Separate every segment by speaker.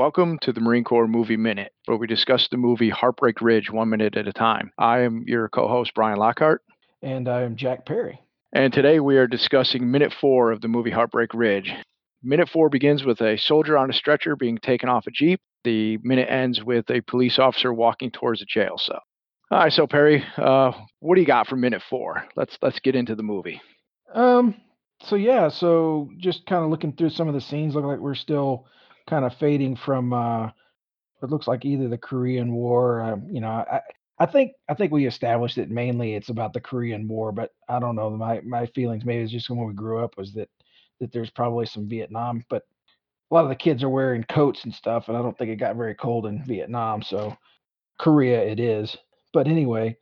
Speaker 1: Welcome to the Marine Corps Movie Minute, where we discuss the movie Heartbreak Ridge one minute at a time. I am your co host, Bryon Lockhart.
Speaker 2: And I am Jack Perry.
Speaker 1: And today we are discussing minute four of the movie Heartbreak Ridge. Minute four begins with a soldier on a stretcher being taken off a Jeep. The minute ends with a police officer walking towards a jail cell. All right, so Perry, uh, what do you got for minute four? Let's let's get into the movie.
Speaker 2: Um, so yeah, so just kind of looking through some of the scenes, look like we're still kind of fading from uh, it looks like either the Korean War. Um, you know, I, I think I think we established that mainly it's about the Korean War, but I don't know. My my feelings maybe it's just when we grew up was that that there's probably some Vietnam, but a lot of the kids are wearing coats and stuff, and I don't think it got very cold in Vietnam, so Korea it is. But anyway,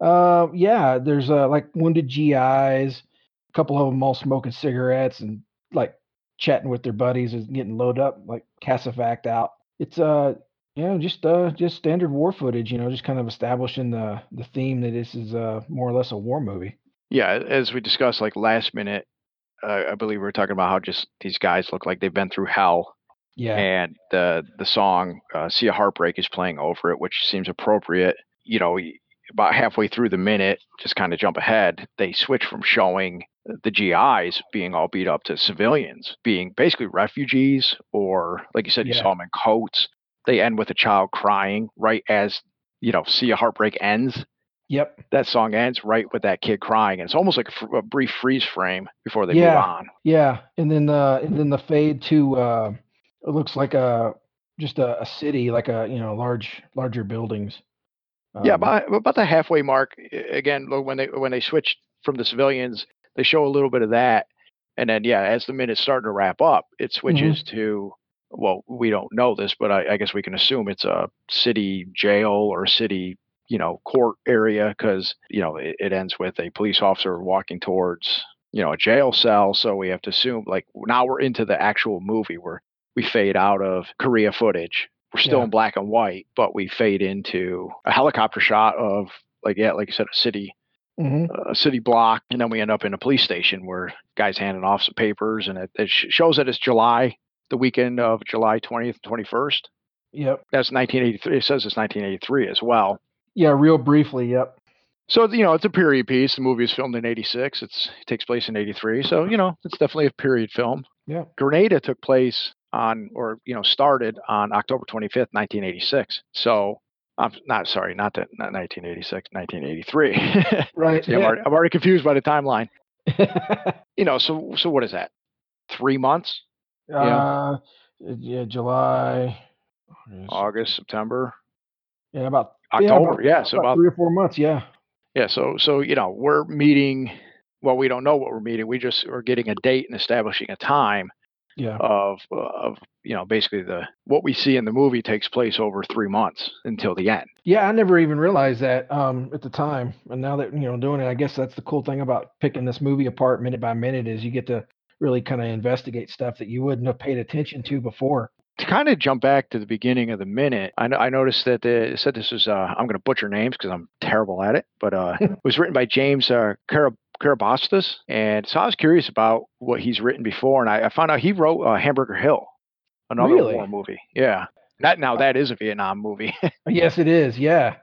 Speaker 2: uh, yeah, there's uh, like wounded GIs, a couple of them all smoking cigarettes and like chatting with their buddies and getting loaded up, like Casevac out. It's uh you know just uh just standard war footage, you know, just kind of establishing the the theme that this is uh more or less a war movie.
Speaker 1: Yeah, as we discussed like last minute, uh, I believe we were talking about how just these guys look like they've been through hell.
Speaker 2: Yeah.
Speaker 1: And the the song uh, "See a Heartbreak" is playing over it, which seems appropriate. You know, about halfway through the minute, just kind of jump ahead, they switch from showing the GIs being all beat up to civilians being basically refugees, or like you said, you
Speaker 2: Yeah.
Speaker 1: saw them in coats. They end with a child crying right as you know, "See a Heartbreak" ends.
Speaker 2: Yep.
Speaker 1: That song ends right with that kid crying, and it's almost like a, fr- a brief freeze frame before they move
Speaker 2: Yeah.
Speaker 1: on.
Speaker 2: Yeah. And then uh and then the fade to uh it looks like a just a, a city, like a you know, large larger buildings.
Speaker 1: Yeah,
Speaker 2: Um,
Speaker 1: about about the halfway mark again. When they when they switch from the civilians, they show a little bit of that, and then yeah, as the minute's starting to wrap up, it switches to well, we don't know this, but I, I guess we can assume it's a city jail or a city you know court area because you know it, it ends with a police officer walking towards you know a jail cell. So we have to assume like now we're into the actual movie where we fade out of Korea footage. We're still
Speaker 2: Yeah.
Speaker 1: in black and white, but we fade into a helicopter shot of like yeah, like you said, a city
Speaker 2: mhm.
Speaker 1: a city block, and then we end up in a police station where guys handing off some papers, and it, it shows that it's July, the weekend of July twentieth, twenty first.
Speaker 2: Yep.
Speaker 1: That's nineteen eighty three. It says it's nineteen eighty three as well.
Speaker 2: Yeah, real briefly, yep.
Speaker 1: So you know, it's a period piece. The movie is filmed in eighty six. It's it takes place in eighty three. So you know, it's definitely a period film.
Speaker 2: Yeah.
Speaker 1: Grenada took place on, or you know, started on October 25th, 1986. So I'm not sorry, not that, not 1986, 1983.
Speaker 2: Right.
Speaker 1: See, I'm,
Speaker 2: yeah.
Speaker 1: already, I'm already confused by the timeline. You know, so so what is that? Three months?
Speaker 2: Uh, yeah, July,
Speaker 1: August, September,
Speaker 2: yeah, about yeah, about-
Speaker 1: Yeah, so
Speaker 2: about
Speaker 1: about
Speaker 2: three or four months. Yeah,
Speaker 1: yeah, so so you know, we're meeting. Well, we don't know what we're meeting. We just are getting a date and establishing a time
Speaker 2: yeah,
Speaker 1: of of you know basically the what we see in the movie takes place over three months until the end.
Speaker 2: yeah. I never even realized that um, at the time, and now that you know doing it, I guess that's the cool thing about picking this movie apart minute by minute is you get to really kind of investigate stuff that you wouldn't have paid attention to before.
Speaker 1: To kind of jump back to the beginning of the minute, I, I noticed that the, it said this was uh, I'm going to butcher names because I'm terrible at it, but uh, it was written by James uh, Karab- Karabastas, and so I was curious about what he's written before, and I, I found out he wrote uh, Hamburger Hill, another
Speaker 2: Really?
Speaker 1: war movie. Yeah, that now that is a Vietnam movie.
Speaker 2: Yes, it is. Yeah,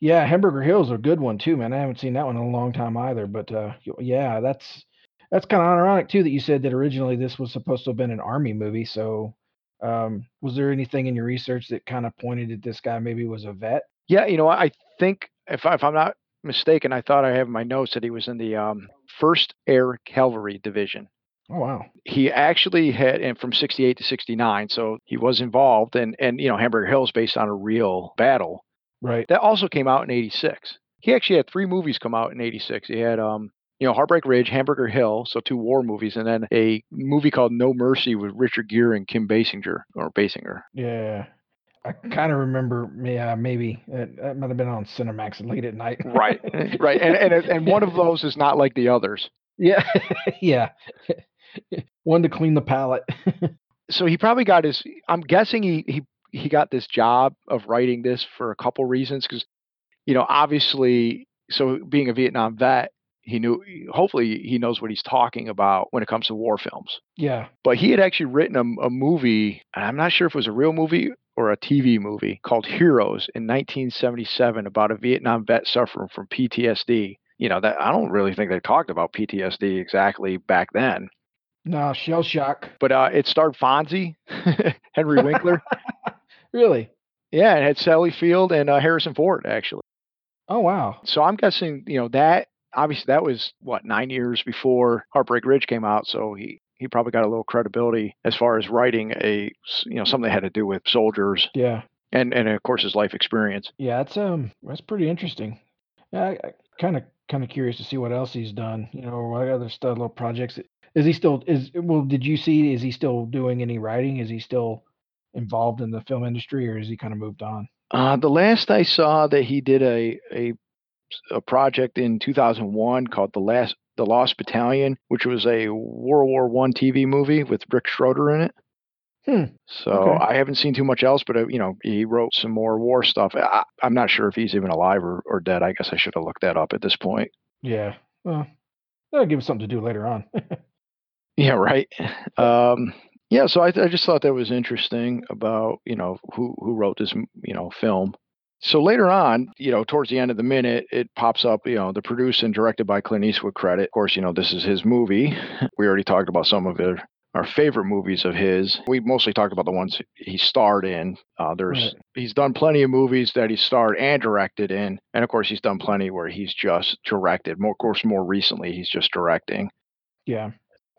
Speaker 2: yeah. Hamburger Hill is a good one too, man. I haven't seen that one in a long time either. But uh, yeah, that's that's kind of ironic too that you said that originally this was supposed to have been an army movie. So, um, was there anything in your research that kind of pointed that this guy maybe was a vet?
Speaker 1: yeah, you know, I think if, I, if I'm not mistaken, I thought I have in my notes that he was in the um, First Air Cavalry Division.
Speaker 2: Oh wow.
Speaker 1: he actually had and from 68 to 69 so he was involved and and you know hamburger hill is based on a real battle
Speaker 2: Right.
Speaker 1: that also came out in 86 he actually had three movies come out in 86 he had um you know heartbreak ridge hamburger hill so two war movies and then a movie called no mercy with richard gere and kim basinger or basinger
Speaker 2: Yeah. I kind of remember, yeah, maybe it, that might have been on Cinemax late at night.
Speaker 1: right right and, and and one of those is not like the others
Speaker 2: Yeah, yeah. One to clean the palate.
Speaker 1: so he probably got his i'm guessing he he he got this job of writing this for a couple reasons because you know obviously so being a vietnam vet he knew hopefully he knows what he's talking about when it comes to war films.
Speaker 2: Yeah.
Speaker 1: But he had actually written a, a movie, and I'm not sure if it was a real movie or a TV movie called Heroes in 1977 about a Vietnam vet suffering from PTSD. You know, that I don't really think they talked about PTSD exactly back then.
Speaker 2: No, shell shock.
Speaker 1: But uh, it starred Fonzie, Henry Winkler.
Speaker 2: really?
Speaker 1: Yeah, it had Sally Field and uh, Harrison Ford actually.
Speaker 2: Oh wow.
Speaker 1: So I'm guessing, you know, that obviously that was what nine years before Heartbreak Ridge came out, so he he probably got a little credibility as far as writing a you know something that had to do with soldiers.
Speaker 2: Yeah.
Speaker 1: And and of course his life experience.
Speaker 2: Yeah, that's um that's pretty interesting. Yeah, I kind of kind of curious to see what else he's done. You know, what other stuff, little projects. Is he still is well? Did you see? Is he still doing any writing? Is he still involved in the film industry, or has he kind of moved on?
Speaker 1: Uh, the last I saw that he did a a a project in 2001 called the last the Lost Battalion, which was a World War One TV movie with Rick Schroder in it.
Speaker 2: Hmm.
Speaker 1: So
Speaker 2: Okay.
Speaker 1: I haven't seen too much else, but uh, you know he wrote some more war stuff. I, I'm not sure if he's even alive or, or dead. I guess I should have looked that up at this point.
Speaker 2: Yeah. Well, that'll give us something to do later on.
Speaker 1: Yeah, right. Um, yeah, so I, I just thought that was interesting about you know who who wrote this you know film. So later on, you know, towards the end of the minute, it pops up, you know, the produced and directed by Clint Eastwood credit. Of course, you know, this is his movie. We already talked about some of it, our favorite movies of his. We mostly talked about the ones he starred in. Uh, there's
Speaker 2: Right.
Speaker 1: he's done plenty of movies that he starred and directed in, and of course, he's done plenty where he's just directed. More, of course, more recently, he's just directing.
Speaker 2: yeah.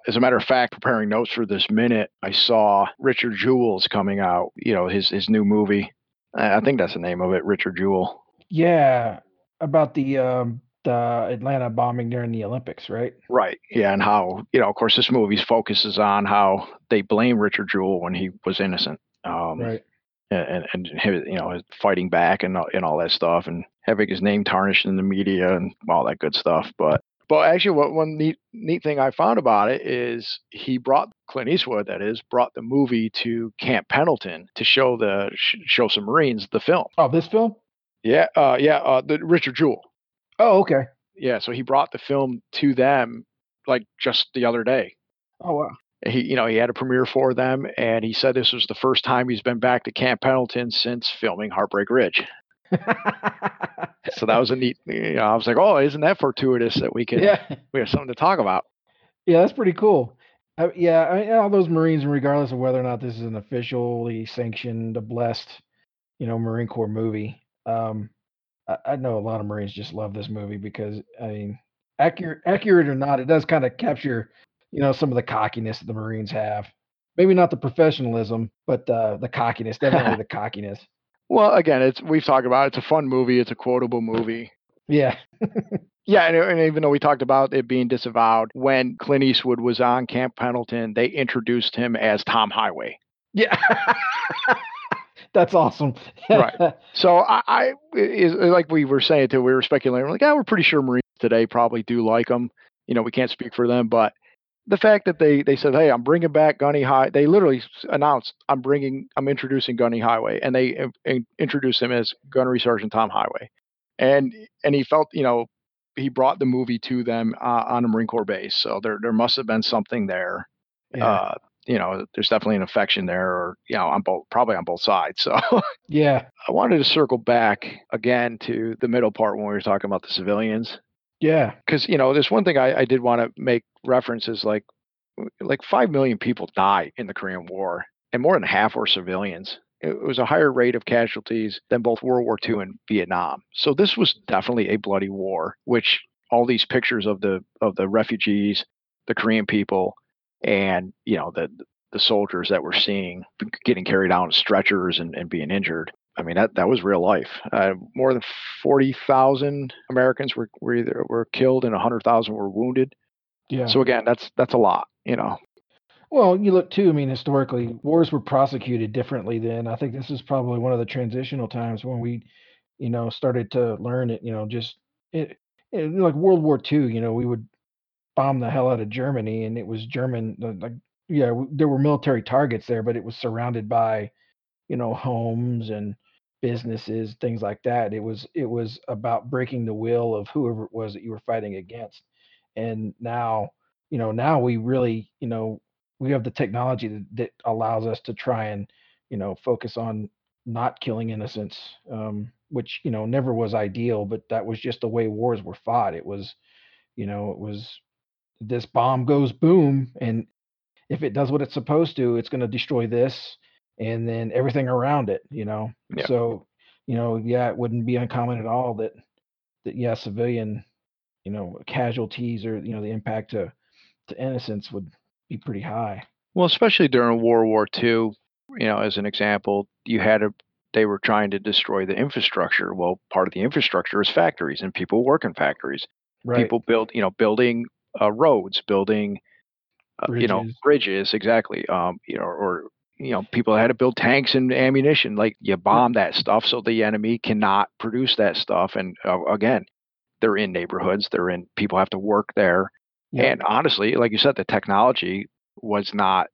Speaker 1: As a matter of fact, preparing notes for this minute, I saw Richard Jewell's coming out. You know, his his new movie. I think that's the name of it, Richard Jewell.
Speaker 2: Yeah. About the um the Atlanta bombing during the Olympics, right?
Speaker 1: Right. Yeah, and how you know, of course, this movie focuses on how they blame Richard Jewell when he was innocent. Um,
Speaker 2: Right.
Speaker 1: and and you know fighting back and and all that stuff and having his name tarnished in the media and all that good stuff but but actually what one neat neat thing i found about it is he brought clint eastwood that is brought the movie to camp pendleton to show the show some marines the film
Speaker 2: Oh, this film?
Speaker 1: yeah uh yeah uh the richard jewell
Speaker 2: Oh, okay.
Speaker 1: yeah so he brought the film to them like just the other day
Speaker 2: Oh wow.
Speaker 1: he you know he had a premiere for them and he said this was the first time he's been back to camp pendleton since filming heartbreak ridge so that was a neat you know i was like oh isn't that fortuitous that we can
Speaker 2: yeah.
Speaker 1: we have something to talk about
Speaker 2: Yeah, that's pretty cool. Uh, yeah, I mean, all those Marines, regardless of whether or not this is an officially sanctioned, blessed, you know, Marine Corps movie. Um, I, I know a lot of Marines just love this movie because, I mean, accurate, accurate or not, it does kind of capture, you know, some of the cockiness that the Marines have. Maybe not the professionalism, but uh, the cockiness, definitely the cockiness.
Speaker 1: Well again it's we've talked about it. it's a fun movie it's a quotable movie
Speaker 2: Yeah,
Speaker 1: yeah and, and even though we talked about it being disavowed when clint eastwood was on camp pendleton they introduced him as tom highway
Speaker 2: yeah. That's awesome.
Speaker 1: Right. So I, I is like we were saying too. We were speculating. We're like, yeah, we're pretty sure Marines today probably do like them. You know, we can't speak for them, but the fact that they they said, hey, I'm bringing back Gunny High. They literally announced, I'm bringing, I'm introducing Gunny Highway, and they in, in- introduced him as Gunnery Sergeant Tom Highway, and and he felt, you know, he brought the movie to them uh, on a Marine Corps base. So there there must have been something there.
Speaker 2: yeah.
Speaker 1: Uh, you know, there's definitely an affection there, or you know, on both probably on both sides. So.
Speaker 2: yeah.
Speaker 1: I wanted to circle back again to the middle part when we were talking about the civilians,
Speaker 2: Yeah.
Speaker 1: because you know, there's one thing I, I did want to make references like, like five million people died in the Korean War, and more than half were civilians. It was a higher rate of casualties than both World War II and Vietnam. So this was definitely a bloody war, which all these pictures of the of the refugees, the Korean people, and you know the the soldiers that we're seeing getting carried out on stretchers and, and being injured. I mean that that was real life. Uh, more than forty thousand Americans were were either were killed and hundred thousand were wounded.
Speaker 2: Yeah.
Speaker 1: So again, that's that's a lot. You know.
Speaker 2: Well, you look too, I mean, historically, wars were prosecuted differently then. I think this is probably one of the transitional times when we, you know, started to learn it, you know, just it, it like World War II, you know, we would bomb the hell out of Germany and it was German, like, yeah, there were military targets there, but it was surrounded by, you know, homes and businesses, things like that. It was, it was about breaking the will of whoever it was that you were fighting against. and now you know now we really you know we have the technology that, that allows us to try and you know focus on not killing innocents um, which you know never was ideal but that was just the way wars were fought it was you know it was this bomb goes boom and if it does what it's supposed to it's going to destroy this and then everything around it you know
Speaker 1: Yeah.
Speaker 2: so you know yeah it wouldn't be uncommon at all that that yeah civilian you know casualties or you know the impact to to innocents would be pretty high
Speaker 1: Well, especially during World War II, you know, as an example, you had a they were trying to destroy the infrastructure. Well, part of the infrastructure is factories and people work in factories.
Speaker 2: right
Speaker 1: People build, you know, building uh, roads, building, uh, you know,
Speaker 2: bridges
Speaker 1: bridges, exactly. Um, you know, or you know, people had to build tanks and ammunition. Like you bomb that stuff so the enemy cannot produce that stuff. And uh, again, they're in neighborhoods. They're in. People have to work there.
Speaker 2: yep
Speaker 1: And honestly, like you said, the technology was not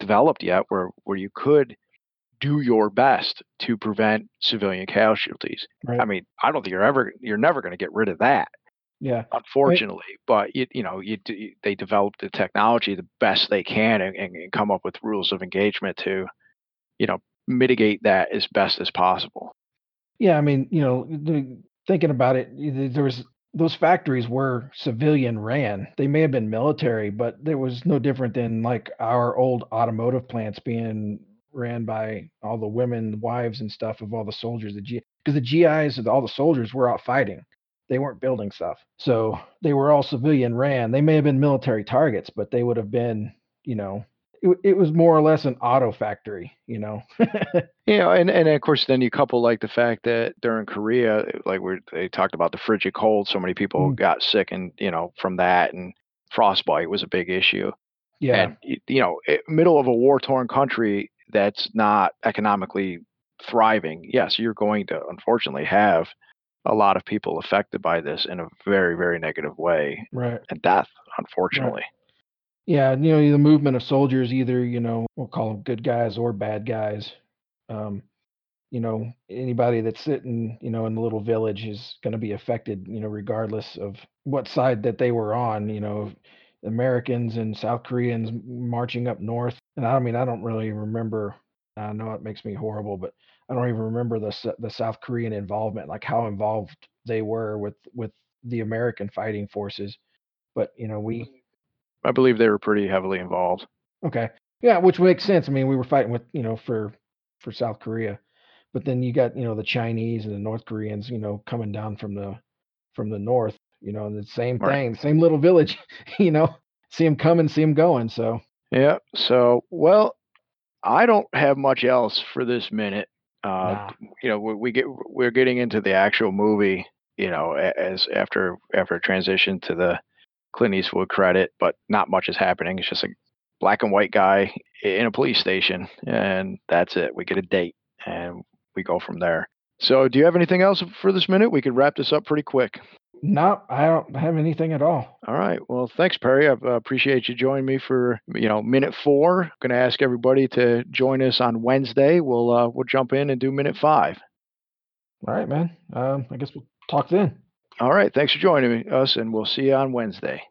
Speaker 1: developed yet where where you could do your best to prevent civilian casualties.
Speaker 2: right
Speaker 1: I mean, I don't think you're ever you're never going to get rid of that,
Speaker 2: yeah
Speaker 1: unfortunately. But you you know you, d- they develop the technology the best they can and, and, come up with rules of engagement to you know mitigate that as best as possible.
Speaker 2: Yeah, I mean, you know, the, thinking about it, there was those factories were civilian ran. They may have been military, but there was no different than like our old automotive plants being ran by all the women, wives, and stuff of all the soldiers. The G because the GIs all the soldiers were out fighting. They weren't building stuff, so they were all civilian ran. They may have been military targets, but they would have been, you know, it, it was more or less an auto factory, you know.
Speaker 1: Know, and, and of course, then you couple like the fact that during Korea, like we they talked about the frigid cold, so many people
Speaker 2: Mm,
Speaker 1: got sick, and you know, from that, and frostbite was a big issue.
Speaker 2: yeah,
Speaker 1: And you know, i- middle of a war torn country that's not economically thriving, yes, you're going to unfortunately have a lot of people affected by this in a very, very negative way,
Speaker 2: right.
Speaker 1: and death,
Speaker 2: Right.
Speaker 1: unfortunately.
Speaker 2: Yeah, you know, the movement of soldiers, either, you know, we'll call them good guys or bad guys. Um, you know, anybody that's sitting, you know, in the little village is going to be affected, you know, regardless of what side that they were on, you know, Americans and South Koreans marching up north. And I mean, I don't really remember, I know it makes me horrible, but I don't even remember the the South Korean involvement, like how involved they were with with the American fighting forces. But, you know, we mm-hmm.
Speaker 1: I believe they were pretty heavily involved.
Speaker 2: Okay. Yeah, which makes sense. I mean, we were fighting with, you know, for for South Korea. But then you got, you know, the Chinese and the North Koreans, you know, coming down from the from the north, you know, and the same
Speaker 1: Right.
Speaker 2: thing, same little village, you know. See them coming, see them going. So,
Speaker 1: Yeah. So, well, I don't have much else for this minute. Uh, you know, we, we get we're getting into the actual movie. You know, as after after transition to the Clint Eastwood credit, but not much is happening. It's just a black and white guy in a police station, and that's it. We get a date, and we go from there. So, do you have anything else for this minute? We could wrap this up pretty quick.
Speaker 2: No, I don't have anything at all.
Speaker 1: All right. Well, thanks, Perry. I appreciate you joining me for you know minute four. Going to ask everybody to join us on Wednesday. We'll uh, we'll jump in and do minute five.
Speaker 2: All right, man. Um, I guess we'll talk then.
Speaker 1: All right. Thanks for joining me, us, and we'll see you on Wednesday.